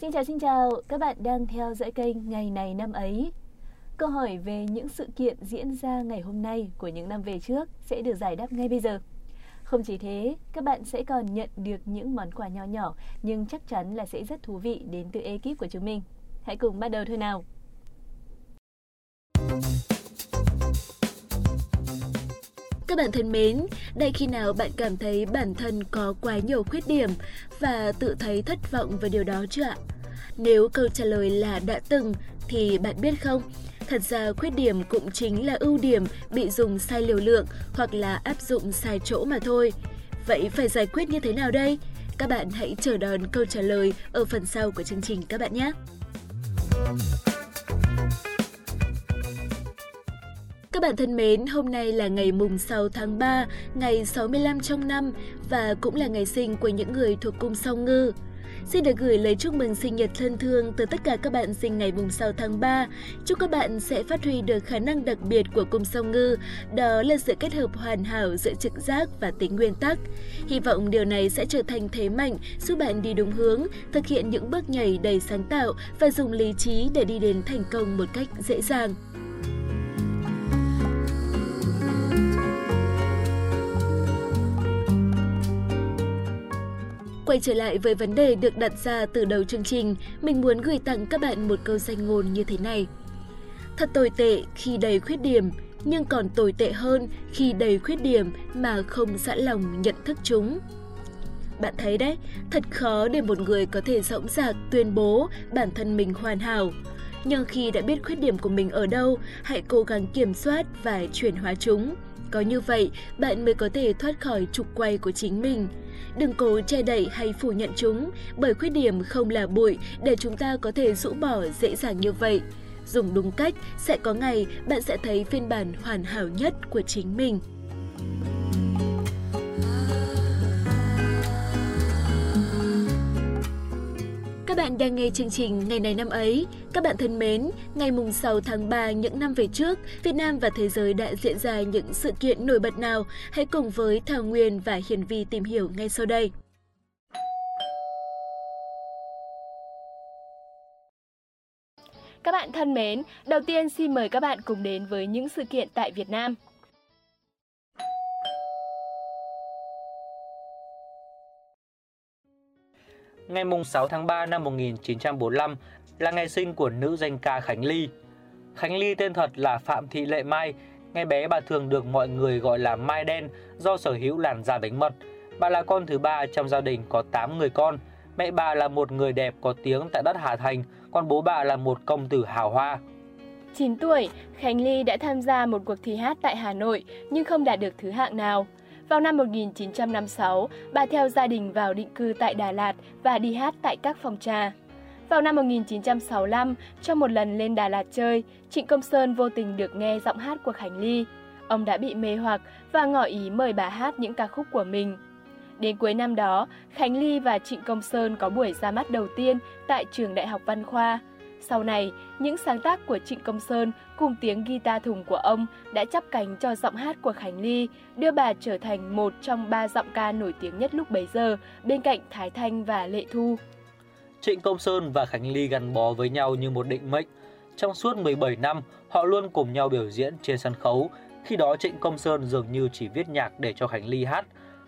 Xin chào xin chào, các bạn đang theo dõi kênh Ngày này năm ấy. Câu hỏi về những sự kiện diễn ra ngày hôm nay của những năm về trước sẽ được giải đáp ngay bây giờ. Không chỉ thế, các bạn sẽ còn nhận được những món quà nho nhỏ nhưng chắc chắn là sẽ rất thú vị đến từ ekip của chúng mình. Hãy cùng bắt đầu thôi nào. Các bạn thân mến, đây khi nào bạn cảm thấy bản thân có quá nhiều khuyết điểm và tự thấy thất vọng về điều đó chưa ạ? Nếu câu trả lời là đã từng thì bạn biết không, thật ra khuyết điểm cũng chính là ưu điểm bị dùng sai liều lượng hoặc là áp dụng sai chỗ mà thôi. Vậy phải giải quyết như thế nào đây? Các bạn hãy chờ đón câu trả lời ở phần sau của chương trình các bạn nhé. Các bạn thân mến, hôm nay là ngày mùng 6 tháng 3, ngày 65 trong năm và cũng là ngày sinh của những người thuộc cung song ngư. Xin được gửi lời chúc mừng sinh nhật thân thương từ tất cả các bạn sinh ngày mùng 6 tháng 3. Chúc các bạn sẽ phát huy được khả năng đặc biệt của cung song ngư, đó là sự kết hợp hoàn hảo giữa trực giác và tính nguyên tắc. Hy vọng điều này sẽ trở thành thế mạnh giúp bạn đi đúng hướng, thực hiện những bước nhảy đầy sáng tạo và dùng lý trí để đi đến thành công một cách dễ dàng. Quay trở lại với vấn đề được đặt ra từ đầu chương trình, mình muốn gửi tặng các bạn một câu danh ngôn như thế này. Thật tồi tệ khi đầy khuyết điểm, nhưng còn tồi tệ hơn khi đầy khuyết điểm mà không sẵn lòng nhận thức chúng. Bạn thấy đấy, thật khó để một người có thể rõng rạc tuyên bố bản thân mình hoàn hảo. Nhưng khi đã biết khuyết điểm của mình ở đâu, hãy cố gắng kiểm soát và chuyển hóa chúng. Có như vậy, bạn mới có thể thoát khỏi trục quay của chính mình. Đừng cố che đậy hay phủ nhận chúng, bởi khuyết điểm không là bụi để chúng ta có thể rũ bỏ dễ dàng như vậy. Dùng đúng cách, sẽ có ngày bạn sẽ thấy phiên bản hoàn hảo nhất của chính mình. Bạn đang nghe chương trình Ngày này năm ấy. Các bạn thân mến, ngày mùng 6 tháng 3 những năm về trước, Việt Nam và thế giới đã diễn ra những sự kiện nổi bật nào? Hãy cùng với Thảo Nguyên và Hiền Vi tìm hiểu ngay sau đây. Các bạn thân mến, đầu tiên xin mời các bạn cùng đến với những sự kiện tại Việt Nam. Ngày 6 tháng 3 năm 1945 là ngày sinh của nữ danh ca Khánh Ly. Khánh Ly tên thật là Phạm Thị Lệ Mai, ngày bé bà thường được mọi người gọi là Mai Đen do sở hữu làn da bánh mật. Bà là con thứ ba trong gia đình có 8 người con. Mẹ bà là một người đẹp có tiếng tại đất Hà Thành, còn bố bà là một công tử hào hoa. 9 tuổi, Khánh Ly đã tham gia một cuộc thi hát tại Hà Nội nhưng không đạt được thứ hạng nào. Vào năm 1956, bà theo gia đình vào định cư tại Đà Lạt và đi hát tại các phòng trà. Vào năm 1965, trong một lần lên Đà Lạt chơi, Trịnh Công Sơn vô tình được nghe giọng hát của Khánh Ly. Ông đã bị mê hoặc và ngỏ ý mời bà hát những ca khúc của mình. Đến cuối năm đó, Khánh Ly và Trịnh Công Sơn có buổi ra mắt đầu tiên tại trường Đại học Văn Khoa. Sau này, những sáng tác của Trịnh Công Sơn cùng tiếng guitar thùng của ông đã chắp cánh cho giọng hát của Khánh Ly, đưa bà trở thành một trong ba giọng ca nổi tiếng nhất lúc bấy giờ, bên cạnh Thái Thanh và Lệ Thu. Trịnh Công Sơn và Khánh Ly gắn bó với nhau như một định mệnh. Trong suốt 17 năm, họ luôn cùng nhau biểu diễn trên sân khấu. Khi đó Trịnh Công Sơn dường như chỉ viết nhạc để cho Khánh Ly hát.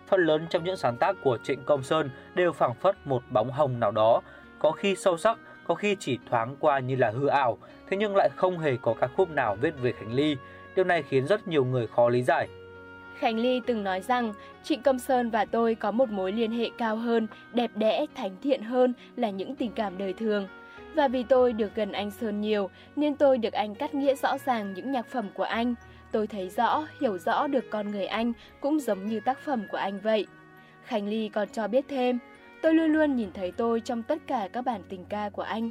Phần lớn trong những sáng tác của Trịnh Công Sơn đều phảng phất một bóng hồng nào đó, có khi sâu sắc, có khi chỉ thoáng qua như là hư ảo, thế nhưng lại không hề có ca khúc nào viết về Khánh Ly. Điều này khiến rất nhiều người khó lý giải. Khánh Ly từng nói rằng Trịnh Công Sơn và tôi có một mối liên hệ cao hơn, đẹp đẽ, thánh thiện hơn là những tình cảm đời thường. Và vì tôi được gần anh Sơn nhiều nên tôi được anh cắt nghĩa rõ ràng những nhạc phẩm của anh. Tôi thấy rõ, hiểu rõ được con người anh cũng giống như tác phẩm của anh vậy. Khánh Ly còn cho biết thêm, tôi luôn luôn nhìn thấy tôi trong tất cả các bản tình ca của anh.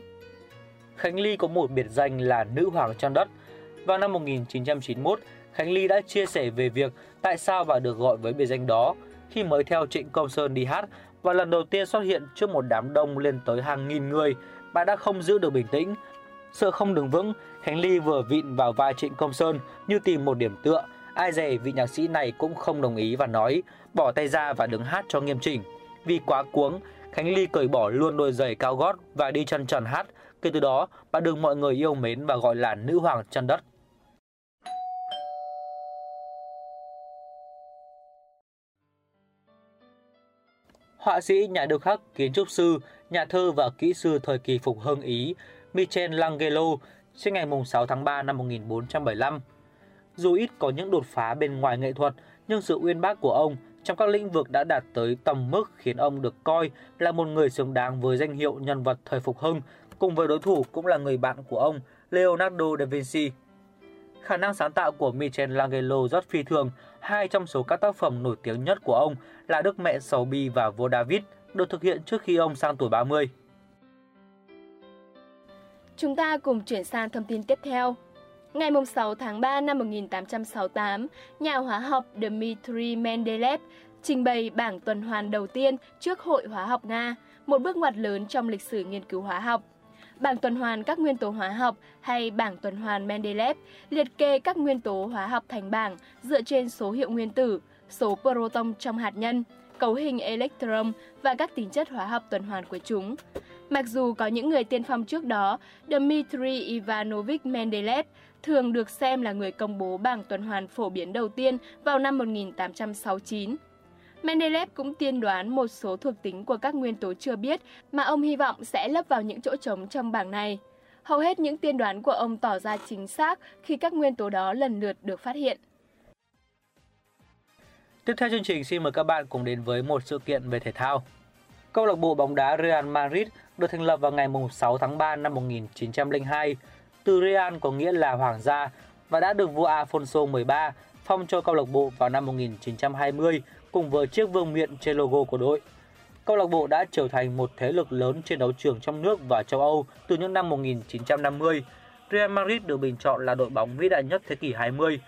Khánh Ly có một biệt danh là nữ hoàng trong đất. Vào năm 1991, Khánh Ly đã chia sẻ về việc tại sao bà được gọi với biệt danh đó khi mới theo Trịnh Công Sơn đi hát và lần đầu tiên xuất hiện trước một đám đông lên tới hàng nghìn người, bà đã không giữ được bình tĩnh. Sợ không đứng vững, Khánh Ly vừa vịn vào vai Trịnh Công Sơn như tìm một điểm tựa. Ai dè vị nhạc sĩ này cũng không đồng ý và nói bỏ tay ra và đứng hát cho nghiêm chỉnh. Vì quá cuống, Khánh Ly cởi bỏ luôn đôi giày cao gót và đi chân trần hát. Kể từ đó, bà được mọi người yêu mến và gọi là nữ hoàng chân đất. Họa sĩ, nhà điêu khắc, kiến trúc sư, nhà thơ và kỹ sư thời kỳ phục hưng Ý Michelangelo sinh ngày 6 tháng 3 năm 1475. Dù ít có những đột phá bên ngoài nghệ thuật, nhưng sự uyên bác của ông trong các lĩnh vực đã đạt tới tầm mức khiến ông được coi là một người xứng đáng với danh hiệu nhân vật thời phục hưng, cùng với đối thủ cũng là người bạn của ông, Leonardo da Vinci. Khả năng sáng tạo của Michelangelo rất phi thường, hai trong số các tác phẩm nổi tiếng nhất của ông là Đức Mẹ Sầu Bi và Vua David được thực hiện trước khi ông sang tuổi 30. Chúng ta cùng chuyển sang thông tin tiếp theo. Ngày 6 tháng 3 năm 1868, nhà hóa học Dmitry Mendeleev trình bày bảng tuần hoàn đầu tiên trước Hội Hóa học Nga, một bước ngoặt lớn trong lịch sử nghiên cứu hóa học. Bảng tuần hoàn các nguyên tố hóa học hay bảng tuần hoàn Mendeleev liệt kê các nguyên tố hóa học thành bảng dựa trên số hiệu nguyên tử, số proton trong hạt nhân, cấu hình electron và các tính chất hóa học tuần hoàn của chúng. Mặc dù có những người tiên phong trước đó, Dmitry Ivanovich Mendeleev thường được xem là người công bố bảng tuần hoàn phổ biến đầu tiên vào năm 1869. Mendeleev cũng tiên đoán một số thuộc tính của các nguyên tố chưa biết mà ông hy vọng sẽ lấp vào những chỗ trống trong bảng này. Hầu hết những tiên đoán của ông tỏ ra chính xác khi các nguyên tố đó lần lượt được phát hiện. Tiếp theo chương trình, xin mời các bạn cùng đến với một sự kiện về thể thao. Câu lạc bộ bóng đá Real Madrid được thành lập vào ngày 6 tháng 3 năm 1902. Từ Real có nghĩa là hoàng gia và đã được vua Afonso 13 phong cho câu lạc bộ vào năm 1920 cùng với chiếc vương miện trên logo của đội. Câu lạc bộ đã trở thành một thế lực lớn trên đấu trường trong nước và châu Âu từ những năm 1950. Real Madrid được bình chọn là đội bóng vĩ đại nhất thế kỷ 20.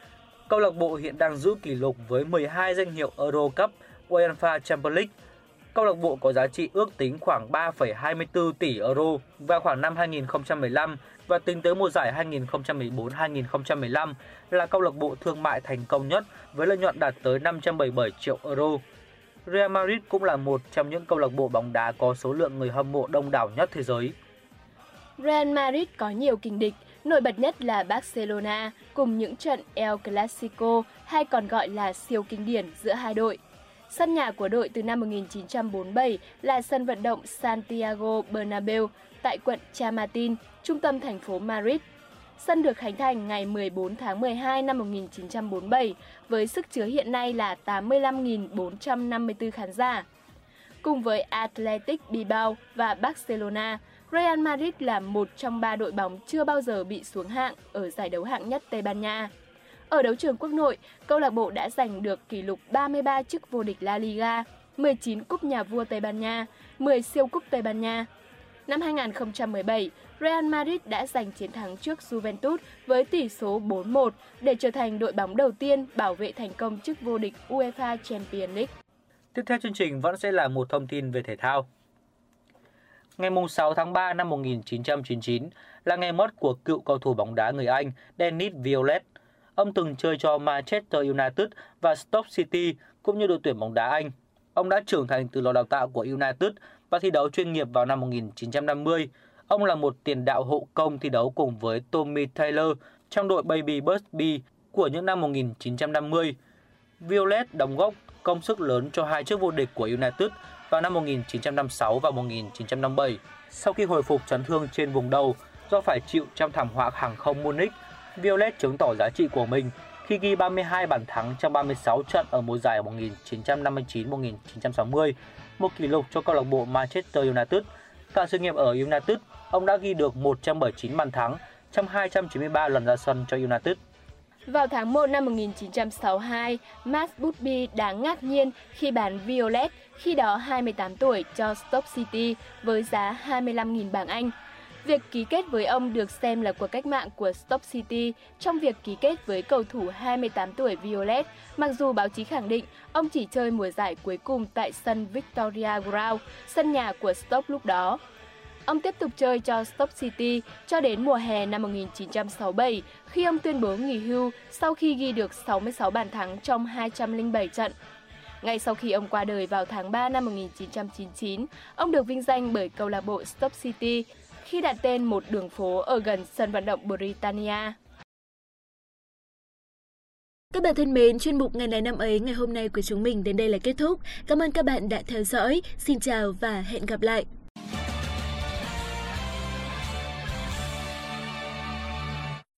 Câu lạc bộ hiện đang giữ kỷ lục với 12 danh hiệu Euro Cup, UEFA Champions League, Câu lạc bộ có giá trị ước tính khoảng 3,24 tỷ euro vào khoảng năm 2015 và tính tới mùa giải 2014-2015 là câu lạc bộ thương mại thành công nhất với lợi nhuận đạt tới 577 triệu euro. Real Madrid cũng là một trong những câu lạc bộ bóng đá có số lượng người hâm mộ đông đảo nhất thế giới. Real Madrid có nhiều kình địch, nổi bật nhất là Barcelona cùng những trận El Clasico hay còn gọi là siêu kinh điển giữa hai đội. Sân nhà của đội từ năm 1947 là sân vận động Santiago Bernabeu tại quận Chamartin, trung tâm thành phố Madrid. Sân được khánh thành ngày 14 tháng 12 năm 1947 với sức chứa hiện nay là 85.454 khán giả. Cùng với Athletic Bilbao và Barcelona, Real Madrid là một trong ba đội bóng chưa bao giờ bị xuống hạng ở giải đấu hạng nhất Tây Ban Nha. Ở đấu trường quốc nội, câu lạc bộ đã giành được kỷ lục 33 chức vô địch La Liga, 19 cúp nhà vua Tây Ban Nha, 10 siêu cúp Tây Ban Nha. Năm 2017, Real Madrid đã giành chiến thắng trước Juventus với tỷ số 4-1 để trở thành đội bóng đầu tiên bảo vệ thành công chức vô địch UEFA Champions League. Tiếp theo chương trình vẫn sẽ là một thông tin về thể thao. Ngày 6 tháng 3 năm 1999 là ngày mất của cựu cầu thủ bóng đá người Anh Dennis Violet. Ông từng chơi cho Manchester United và Stoke City cũng như đội tuyển bóng đá Anh. Ông đã trưởng thành từ lò đào tạo của United và thi đấu chuyên nghiệp vào năm 1950. Ông là một tiền đạo hộ công thi đấu cùng với Tommy Taylor trong đội Baby Busby của những năm 1950. Violet đóng góp công sức lớn cho hai chức vô địch của United vào năm 1956 và 1957. Sau khi hồi phục chấn thương trên vùng đầu do phải chịu trong thảm họa hàng không Munich Violet chứng tỏ giá trị của mình khi ghi 32 bàn thắng trong 36 trận ở mùa giải 1959-1960, một kỷ lục cho câu lạc bộ Manchester United. Cả sự nghiệp ở United, ông đã ghi được 179 bàn thắng trong 293 lần ra sân cho United. Vào tháng 1 năm 1962, Max Busby đáng ngạc nhiên khi bán Violet, khi đó 28 tuổi, cho Stoke City với giá 25.000 bảng Anh. Việc ký kết với ông được xem là cuộc cách mạng của Stoke City trong việc ký kết với cầu thủ 28 tuổi Violet, mặc dù báo chí khẳng định ông chỉ chơi mùa giải cuối cùng tại sân Victoria Ground, sân nhà của Stoke lúc đó. Ông tiếp tục chơi cho Stoke City cho đến mùa hè năm 1967 khi ông tuyên bố nghỉ hưu sau khi ghi được 66 bàn thắng trong 207 trận. Ngay sau khi ông qua đời vào tháng 3 năm 1999, ông được vinh danh bởi câu lạc bộ Stop City khi đặt tên một đường phố ở gần sân vận động Britannia. Các bạn thân mến, chuyên mục Ngày này năm ấy ngày hôm nay của chúng mình đến đây là kết thúc. Cảm ơn các bạn đã theo dõi. Xin chào và hẹn gặp lại.